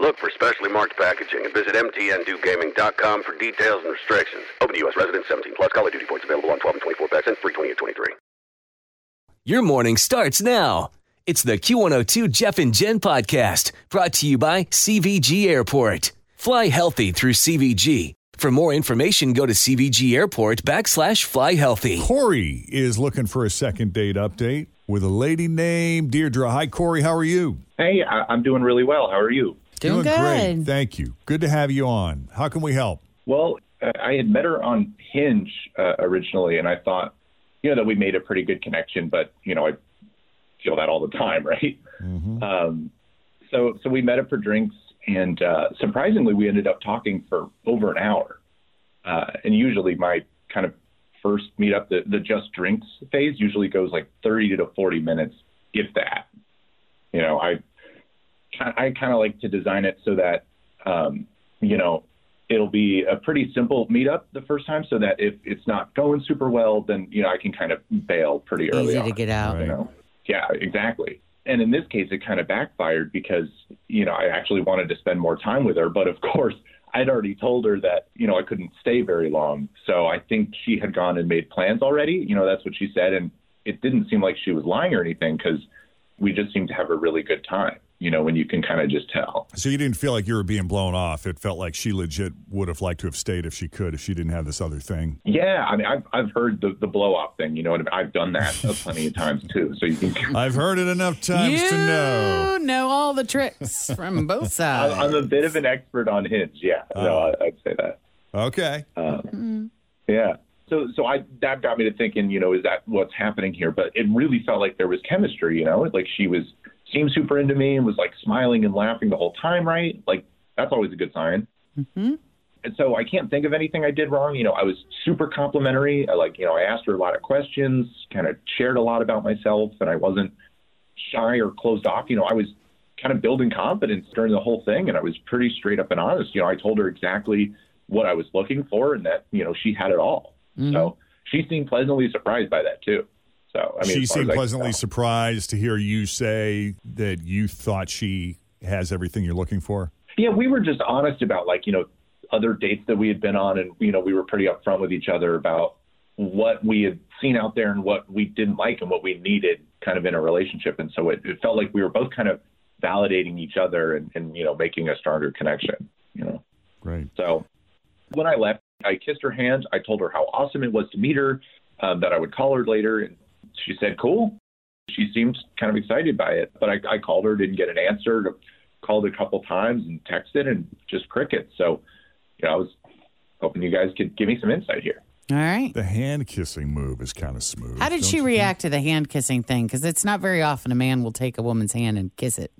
Look for specially marked packaging and visit mtndewgaming.com for details and restrictions. Open to U.S. residents 17 plus. Call of Duty points available on 12 and 24 packs and free 28 23. Your morning starts now. It's the Q102 Jeff and Jen podcast brought to you by CVG Airport. Fly healthy through CVG. For more information, go to CVG Airport backslash fly healthy. Corey is looking for a second date update with a lady named Deirdre. Hi, Corey. How are you? Hey, I- I'm doing really well. How are you? Doing great. good. Thank you. Good to have you on. How can we help? Well, uh, I had met her on Hinge uh, originally, and I thought, you know, that we made a pretty good connection. But you know, I feel that all the time, right? Um, so, so we met up for drinks, and uh, surprisingly, we ended up talking for over an hour. Uh, and usually, my kind of first meetup, the the just drinks phase, usually goes like 30 to 40 minutes, if that. You know, I I kind of like to design it so that um, you know it'll be a pretty simple meetup the first time, so that if it's not going super well, then you know I can kind of bail pretty early. Easy on, to get out. You know, yeah, exactly. And in this case, it kind of backfired because you know I actually wanted to spend more time with her, but of course. I'd already told her that, you know, I couldn't stay very long. So I think she had gone and made plans already. You know, that's what she said. And it didn't seem like she was lying or anything because we just seemed to have a really good time, you know, when you can kind of just tell. So you didn't feel like you were being blown off. It felt like she legit would have liked to have stayed if she could, if she didn't have this other thing. Yeah, I mean, I've I've heard the the blow off thing. You know, what I mean? I've done that plenty of times too. So you can. I've heard it enough times you to know. know all the tricks from both sides. I'm a bit of an expert on Hinge. Yeah, no, I, I'd say that. Okay. Um, yeah. So so I that got me to thinking. You know, is that what's happening here? But it really felt like there was chemistry. You know, like she was seemed super into me and was like smiling and laughing the whole time. Right? Like that's always a good sign. Mhm. and so I can't think of anything I did wrong. You know, I was super complimentary. I like, you know, I asked her a lot of questions, kind of shared a lot about myself, and I wasn't shy or closed off. You know, I was kind of building confidence during the whole thing, and I was pretty straight up and honest. You know, I told her exactly what I was looking for, and that you know she had it all. So she seemed pleasantly surprised by that too. So I mean, she seemed as I can pleasantly surprised to hear you say that you thought she has everything you're looking for. Yeah, we were just honest about like, you know, other dates that we had been on and you know, we were pretty upfront with each other about what we had seen out there and what we didn't like and what we needed kind of in a relationship. And so it, it felt like we were both kind of validating each other and, and you know, making a stronger connection, you know. right. So when I left, I kissed her hand. I told her how awesome it was to meet her, um, that I would call her later. And she said, cool. She seemed kind of excited by it. But I, I called her, didn't get an answer, called a couple times and texted and just crickets. So, you know, I was hoping you guys could give me some insight here. All right. The hand kissing move is kind of smooth. How did she you think? react to the hand kissing thing? Because it's not very often a man will take a woman's hand and kiss it.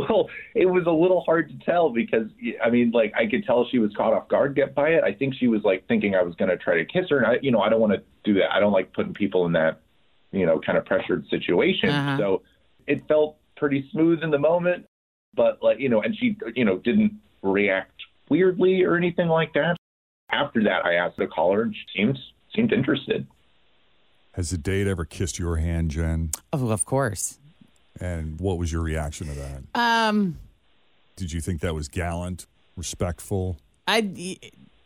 Well, it was a little hard to tell because I mean, like I could tell she was caught off guard get by it. I think she was like thinking I was going to try to kiss her, and I, you know, I don't want to do that. I don't like putting people in that, you know, kind of pressured situation. Uh-huh. So it felt pretty smooth in the moment, but like you know, and she, you know, didn't react weirdly or anything like that. After that, I asked her to call her, and she seemed seemed interested. Has the date ever kissed your hand, Jen? Oh, of course. And what was your reaction to that? Um, Did you think that was gallant, respectful? I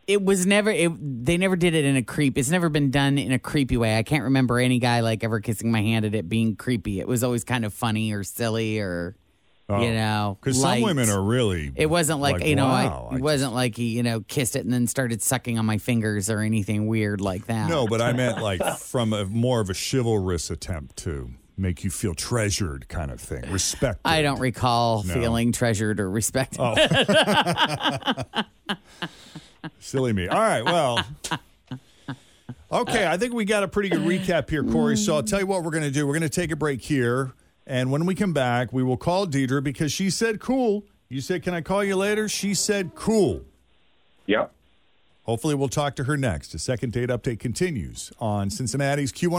it was never it, they never did it in a creep. It's never been done in a creepy way. I can't remember any guy like ever kissing my hand at it being creepy. It was always kind of funny or silly or you know, because Oh. some women are really. It wasn't like, you know, wow, I, it wasn't like he you know kissed it and then started sucking on my fingers or anything weird like that. No, but I meant like from a more of a chivalrous attempt to make you feel treasured, kind of thing, respect. I don't recall No. feeling treasured or respected. Oh, silly me. All right, well. Okay, I think we got a pretty good recap here, Corey. So I'll tell you what we're going to do. We're going to take a break here. And when we come back, we will call Deidre because she said cool. You said, Can I call you later? She said cool. Yep. Hopefully, we'll talk to her next. A second date update continues on Cincinnati's Q1.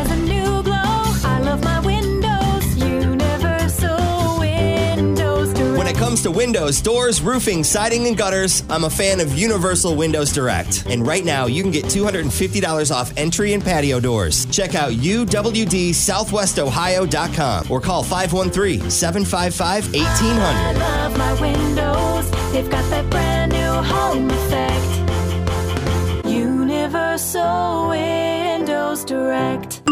windows, doors, roofing, siding, and gutters, I'm a fan of Universal Windows Direct. And right now, you can get $250 off entry and patio doors. Check out uwdsouthwestohio.com or call 513 755 I 1800. love my windows. They've got that brand new home effect. Universal Windows Direct.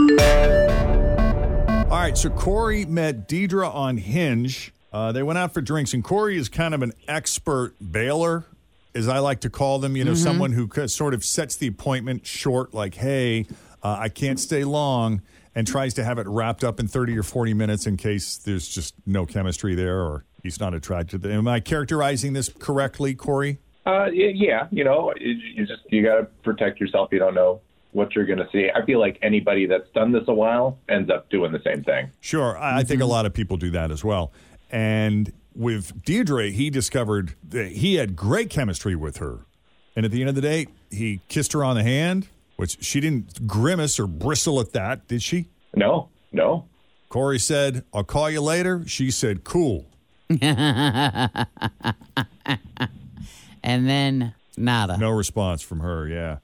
All right, so Corey met Deidre on Hinge. Uh, they went out for drinks, and Corey is kind of an expert bailer, as I like to call them. You know, someone who sort of sets the appointment short, like, hey, uh, I can't stay long, and tries to have it wrapped up in 30 or 40 minutes in case there's just no chemistry there or he's not attracted. Am I characterizing this correctly, Corey? Uh, yeah, you know, you you just you got to protect yourself. You don't know what you're going to see. I feel like anybody that's done this a while ends up doing the same thing. Sure. I I think a lot of people do that as well. And with Deirdre, he discovered that he had great chemistry with her. And at the end of the day, he kissed her on the hand, which she didn't grimace or bristle at that, did she? No, no. Corey said, I'll call you later. She said, cool. and then nada. No response from her. Yeah.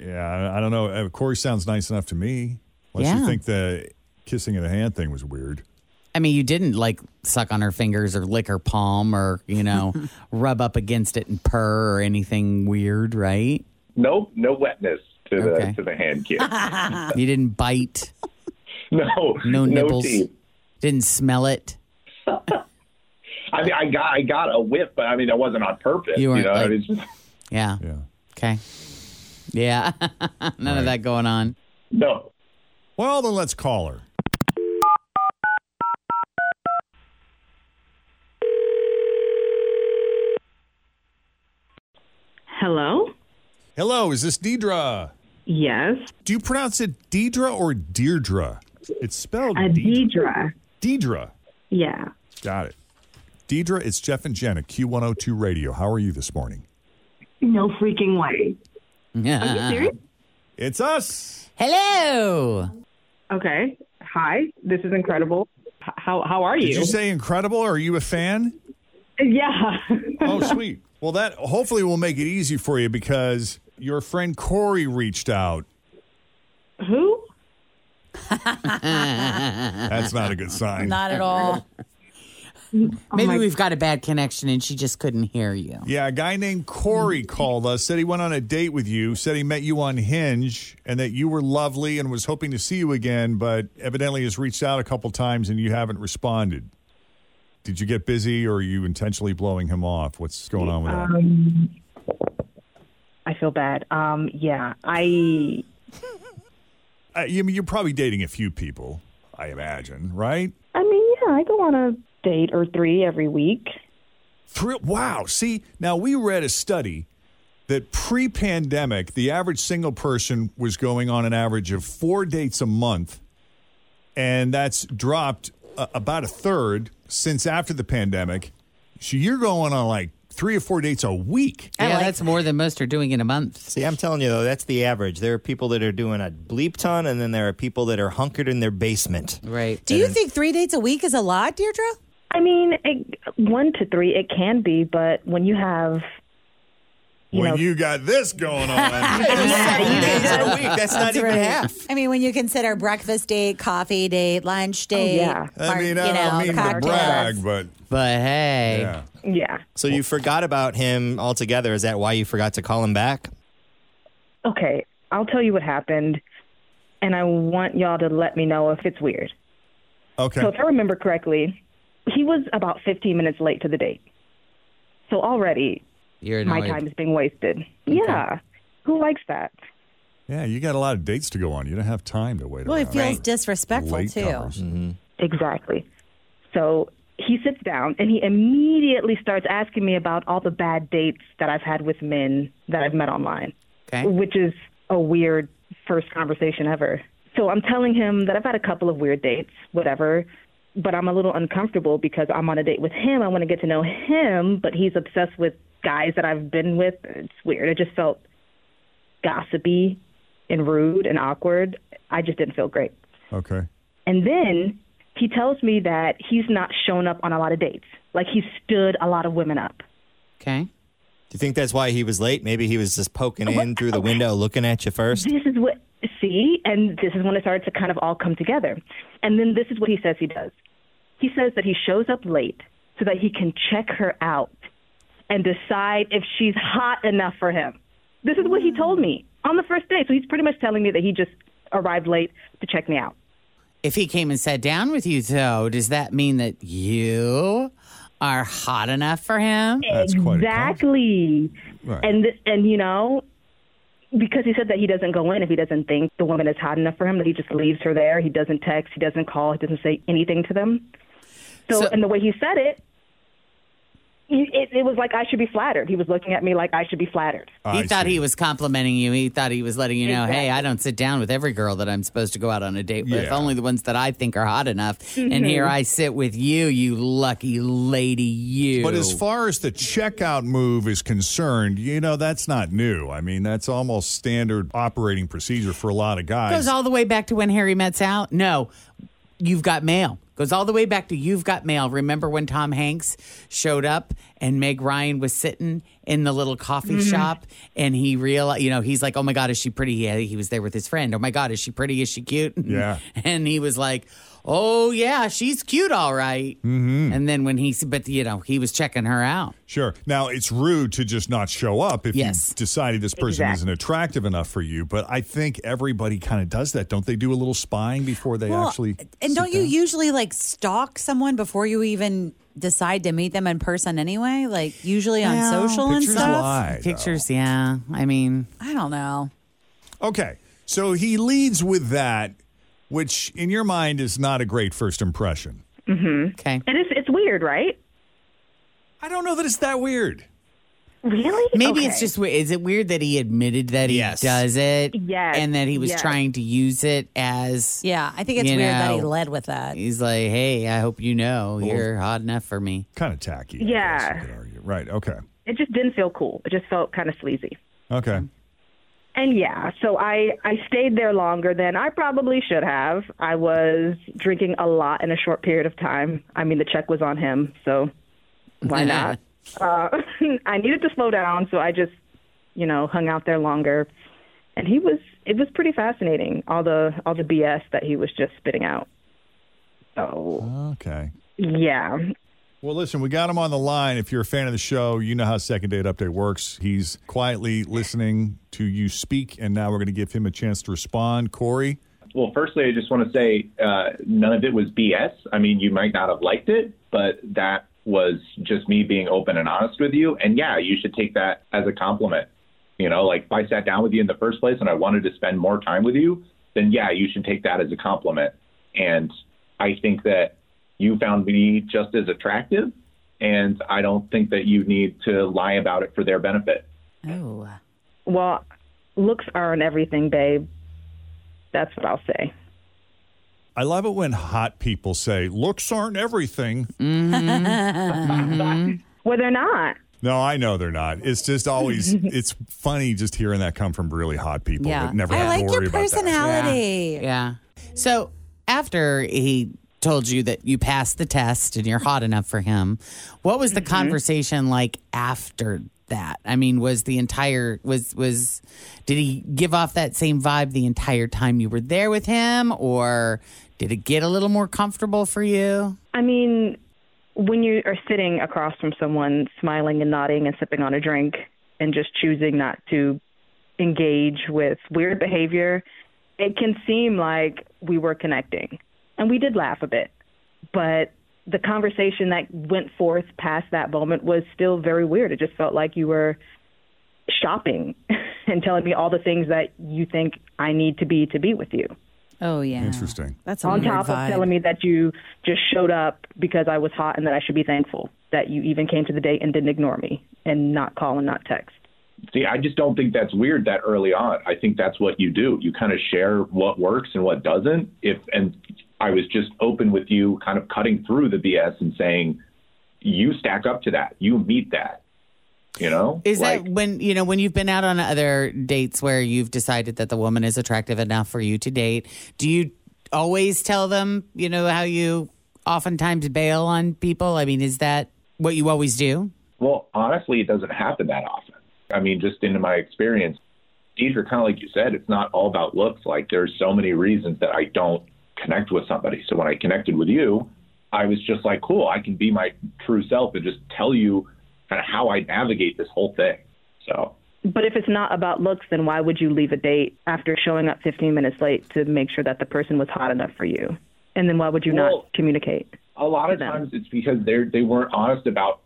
Yeah. I, I don't know. Uh, Corey sounds nice enough to me. Unless Yeah. you think the kissing of the hand thing was weird. I mean, you didn't like suck on her fingers or lick her palm or, you know, rub up against it and purr or anything weird, right? No, no wetness to Okay. the to the hand kiss. You didn't bite, no, no nipples, teeth. didn't smell it. I mean, I got I got a whiff, but I mean, that wasn't on purpose. You You, weren't know, like- it's just, Yeah. Yeah. Okay. Yeah. None of that going on. no. Well, then let's call her. Hello, is this Deidre? Yes. Do you pronounce it Deidre or Deirdre? It's spelled A Deidre. Deidre. Deidre. Yeah. Got it. Deidre, it's Jeff and Jen at Q102 Radio. How are you this morning? No freaking way. Yeah. Are you serious? It's us. Hello. Okay. Hi. This is incredible. H- how how are you? Did you say incredible? Are you a fan? Yeah. Oh, sweet. Well, that hopefully will make it easy for you because your friend Corey reached out. Who? That's not a good sign. Not at all. Oh Maybe my- we've got a bad connection and she just couldn't hear you. Yeah, a guy named Corey called us, said he went on a date with you, said he met you on Hinge, and that you were lovely and was hoping to see you again, but evidently has reached out a couple times and you haven't responded. Did you get busy or are you intentionally blowing him off? What's going on with that? Um, I feel bad. Um, yeah. I Uh, you mean you're probably dating a few people, I imagine, right? I mean, yeah, I go on a date or three every week. Three, wow. See, now we read a study that pre pandemic, the average single person was going on an average of four dates a month. And that's dropped uh, about a third since after the pandemic. So you're going on like three or four dates a week. Yeah, that's more than most are doing in a month. See, I'm telling you though, that's the average. There are people that are doing a bleep ton, and then there are people that are hunkered in their basement. Right. Do you think three dates a week is a lot, Deirdre? I mean, it, one to three, it can be, but when you have you when know, you got this going on. Seven days in a week. That's not even right. half. I mean, when you consider breakfast date, coffee date, lunch oh, date, yeah. I mean, I don't mean to brag, but But hey, yeah. yeah. So you forgot about him altogether. Is that why you forgot to call him back? Okay, I'll tell you what happened, and I want y'all to let me know if it's weird. Okay. So if I remember correctly, he was about 15 minutes late to the date. So already you're my time is being wasted. Yeah. Who likes that? Yeah, you got a lot of dates to go on. You don't have time to wait Well, it around. feels disrespectful Late too. comers. Mm-hmm. Exactly. So he sits down and he immediately starts asking me about all the bad dates that I've had with men that I've met online, Okay. which is a weird first conversation ever. So I'm telling him that I've had a couple of weird dates, whatever, but I'm a little uncomfortable because I'm on a date with him. I want to get to know him, but he's obsessed with guys that I've been with. It's weird. It just felt gossipy and rude and awkward. I just didn't feel great. Okay. And then he tells me that he's not shown up on a lot of dates. Like he stood a lot of women up. Okay. Do you think that's why he was late? Maybe he was just poking in through the window, looking at you first. This is what see, and this is when it started to kind of all come together. And then this is what he says he does. He says that he shows up late so that he can check her out and decide if she's hot enough for him. This is what he told me on the first day. So he's pretty much telling me that he just arrived late to check me out. If he came and sat down with you, though, does that mean that you are hot enough for him? That's quite a exactly. Right. And and you know, because he said that he doesn't go in if he doesn't think the woman is hot enough for him, that he just leaves her there. He doesn't text, he doesn't call, he doesn't say anything to them. So, So- and the way he said it, he- it, it was like I should be flattered. He was looking at me like I should be flattered. He I thought see. he was complimenting you. He thought he was letting you know, hey, I don't sit down with every girl that I'm supposed to go out on a date with, Yeah. only the ones that I think are hot enough. Mm-hmm. And here I sit with you, you lucky lady, you. But as far as the checkout move is concerned, you know, that's not new. I mean, that's almost standard operating procedure for a lot of guys. goes all the way back to when Harry met Sal. No, you've got mail. Goes all the way back to you've got mail. Remember when Tom Hanks showed up and Meg Ryan was sitting in the little coffee Mm-hmm. shop and he realized, you know, he's like, oh my God, is she pretty? Yeah, he was there with his friend. Oh my God, is she pretty? Is she cute? Yeah. And he was like, oh yeah, she's cute, all right. Mm-hmm. And then when he, but you know, he was checking her out. Sure. Now, it's rude to just not show up if Yes. you decided this person Exactly. isn't attractive enough for you. But I think everybody kind of does that. Don't they do a little spying before they Well, actually. and don't you usually like stalk someone before you even decide to meet them in person anyway? Like usually on Well, social and stuff. lie. though. Pictures, yeah. I mean, I don't know. Okay. So he leads with that, which in your mind is not a great first impression. Mm-hmm. okay. And it's it's weird, right? I don't know that it's that weird. Really? Maybe Okay. it's just we- is it weird that he admitted that he Yes. does it? Yes, And that he was yes. trying to use it as Yeah, I think it's You weird that he led with that. he's like, "Hey, I hope you know you're hot enough for me." Kind of tacky. I Yeah. guess you could argue. Right. Okay. It just didn't feel cool. It just felt kind of sleazy. Okay. And yeah, so I I stayed there longer than I probably should have. I was drinking a lot in a short period of time. I mean, the check was on him, so why not? uh, I needed to slow down, so I just, you know, hung out there longer. And he was it was pretty fascinating all the all the BS that he was just spitting out. So Okay. yeah, Well, listen, we got him on the line. If you're a fan of the show, you know how Second Date Update works. He's quietly listening to you speak, and now we're going to give him a chance to respond. Corey? Well, firstly, I just want to say uh, none of it was BS. I mean, you might not have liked it, but that was just me being open and honest with you. And yeah, you should take that as a compliment. You know, like if I sat down with you in the first place and I wanted to spend more time with you, then yeah, you should take that as a compliment. And I think that you found me just as attractive, and I don't think that you need to lie about it for their benefit. Oh. well, looks aren't everything, babe. That's what I'll say. I love it when hot people say, looks aren't everything. Mm-hmm. Well, they're not. No, I know they're not. It's just always, it's funny just hearing that come from really hot people Yeah. that never I have like to your worry about that. personality. Yeah. So after he told you that you passed the test and you're hot enough for him, what was the mm-hmm. conversation like after that? I mean, was the entire was was did he give off that same vibe the entire time you were there with him, or did it get a little more comfortable for you? I mean, when you are sitting across from someone, smiling and nodding and sipping on a drink, and just choosing not to engage with weird behavior, it can seem like we were connecting. And we did laugh a bit. But the conversation that went forth past that moment was still very weird. It just felt like you were shopping and telling me all the things that you think I need to be to be with you. Oh yeah. Interesting. That's a on top vibe. of telling me that you just showed up because I was hot and that I should be thankful that you even came to the date and didn't ignore me and not call and not text. See, I just don't think that's weird that early on. I think that's what you do. You kind of share what works and what doesn't. If and I was just open with you, kind of cutting through the BS and saying, you stack up to that. You meet that. You know, Is like, that when you know when you've been out on other dates where you've decided that the woman is attractive enough for you to date? Do you always tell them, you know, how you oftentimes bail on people? I mean, is that what you always do? Well, honestly, it doesn't happen that often. I mean, just in my experience, Deidre, kind of like you said, it's not all about looks. Like there's so many reasons that I don't connect with somebody. So when I connected with you, I was just like, cool, I can be my true self and just tell you kind of how I navigate this whole thing. So But if it's not about looks, then why would you leave a date after showing up 15 minutes late to make sure that the person was hot enough for you? And then why would you Well- not communicate? a lot of times it's because they're they weren't honest about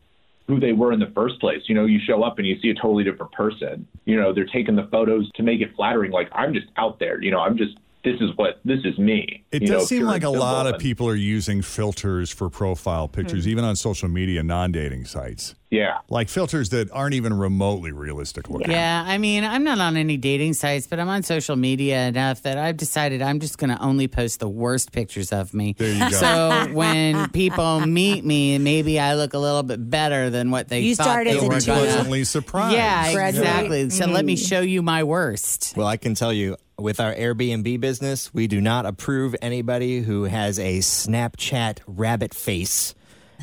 who they were in the first place. You know, you show up and you see a totally different person. You know, they're taking the photos to make it flattering. Like I'm just out there. You know, I'm just this is what this is me. It you does know, seem like a lot of people are using filters for profile pictures, hmm. even on social media, non dating sites. Yeah. Like filters that aren't even remotely realistic looking. Yeah, I mean, I'm not on any dating sites, but I'm on social media enough that I've decided I'm just going to only post the worst pictures of me. There you go. So when people meet me, maybe I look a little bit better than what they You thought started they to were do gonna. Pleasantly surprised. Yeah, Graduate. exactly. So let me mm-hmm. show you my worst. Well, I can tell you with our Airbnb business, we do not approve anybody who has a Snapchat rabbit face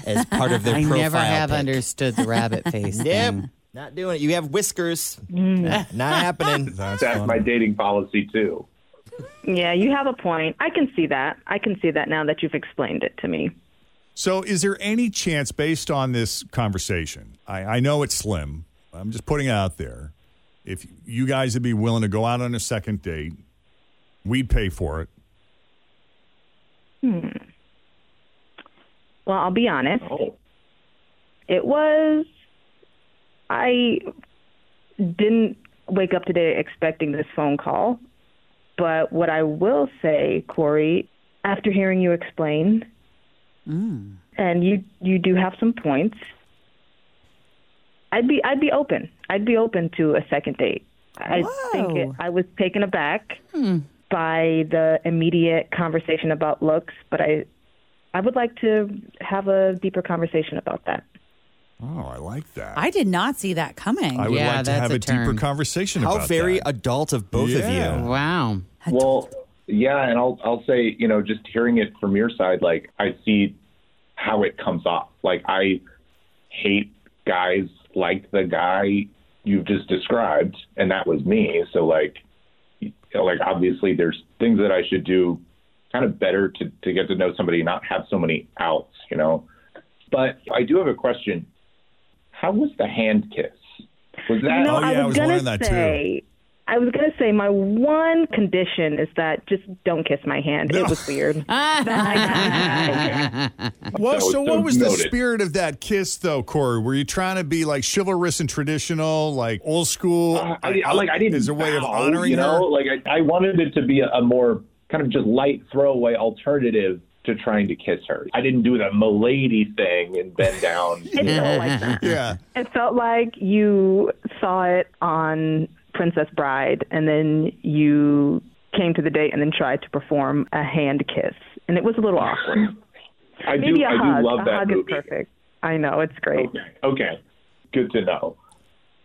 as part of their I profile. never have pic. understood the rabbit face Yep. thing. Not doing it. You have whiskers. Mm. Not happening. That's, That's my dating policy too. Yeah, you have a point. I can see that. I can see that now that you've explained it to me. So, is there any chance, based on this conversation, I, I know it's slim, I'm just putting it out there, if you guys would be willing to go out on a second date, we'd pay for it. Well, I'll be honest. Oh, It was. I didn't wake up today expecting this phone call, but what I will say, Corey, after hearing you explain, mm. and you you do have some points. I'd be I'd be open. I'd be open to a second date. I think it, I was taken aback hmm. by the immediate conversation about looks, but I I would like to have a deeper conversation about that. Oh, I like that. I did not see that coming. I would Yeah, like to have a a, deeper conversation How about very that. adult of both Yeah. of you. Wow. Well, yeah, and I'll I'll say, you know, just hearing it from your side, like I see how it comes off. Like I hate guys like the guy you've just described, and that was me. So like, like obviously there's things that I should do kind of better to to get to know somebody, not have so many outs, you know. But I do have a question. How was the hand kiss? Was that no, Oh, yeah, I I was, was gonna wondering that, too. say. I was gonna say my one condition is that just don't kiss my hand. It was weird. Well, So- so so what was the spirit of that kiss, though, Corey? Were you trying to be like chivalrous and traditional, like old school? Uh, I, I- like I didn't As a way of honoring you know, her? like I, I wanted it to be a, a more kind of just light throwaway alternative to trying to kiss her. I didn't do the milady thing and bend down. It felt like that. Yeah. It felt like you saw it on Princess Bride, and then you came to the date and then tried to perform a hand kiss, and it was a little awkward. I Maybe do. a I hug. do love a that hug movie. is perfect. I know it's great. Okay. Okay. Good to know.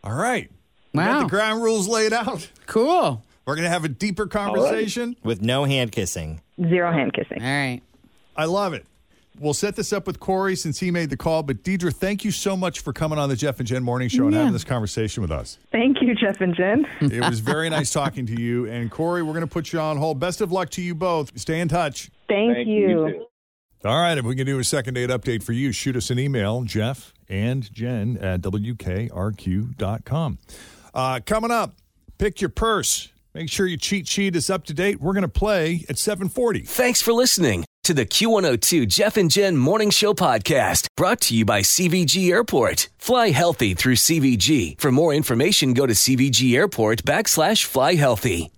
All right. We got Wow. the ground rules laid out. Cool. We're going to have a deeper conversation. With no hand kissing. Zero hand kissing. All right. I love it. we'll set this up with Corey since he made the call. But Deidre, thank you so much for coming on the Jeff and Jen Morning Show and Yeah. having this conversation with us. Thank you, Jeff and Jen. It was very nice talking to you. And Corey, we're going to put you on hold. Best of luck to you both. Stay in touch. Thank, Thank you, you. All right, if we can do a second date update for you, shoot us an email, Jeff and Jen at WKRQ.com. Uh, coming up, pick your purse. Make sure your cheat sheet is up to date. We're going to play at 740. Thanks for listening to the Q102 Jeff and Jen Morning Show podcast brought to you by CVG Airport. Fly healthy through CVG. For more information, go to CVG Airport backslash fly healthy.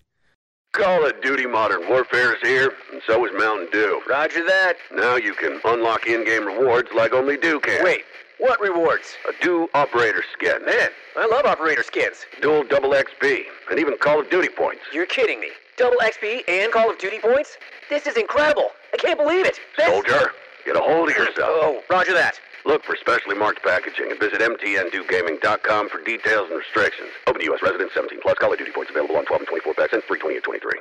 Call of Duty Modern Warfare is here, and so is Mountain Dew. Roger that. Now you can unlock in-game rewards like only Dew can. Wait, what rewards? A Dew Operator Skin. Man, I love operator skins. Dual double XP, and even Call of Duty points. You're kidding me. Double XP and Call of Duty points? This is incredible. I can't believe it. This- Soldier, get a hold of oh, yourself. Oh, roger that. Look for specially marked packaging and visit mtndewgaming.com for details and restrictions. Open to U.S. residents 17 plus. Call of Duty points available on 12 and 24 packs and free 20 and 23.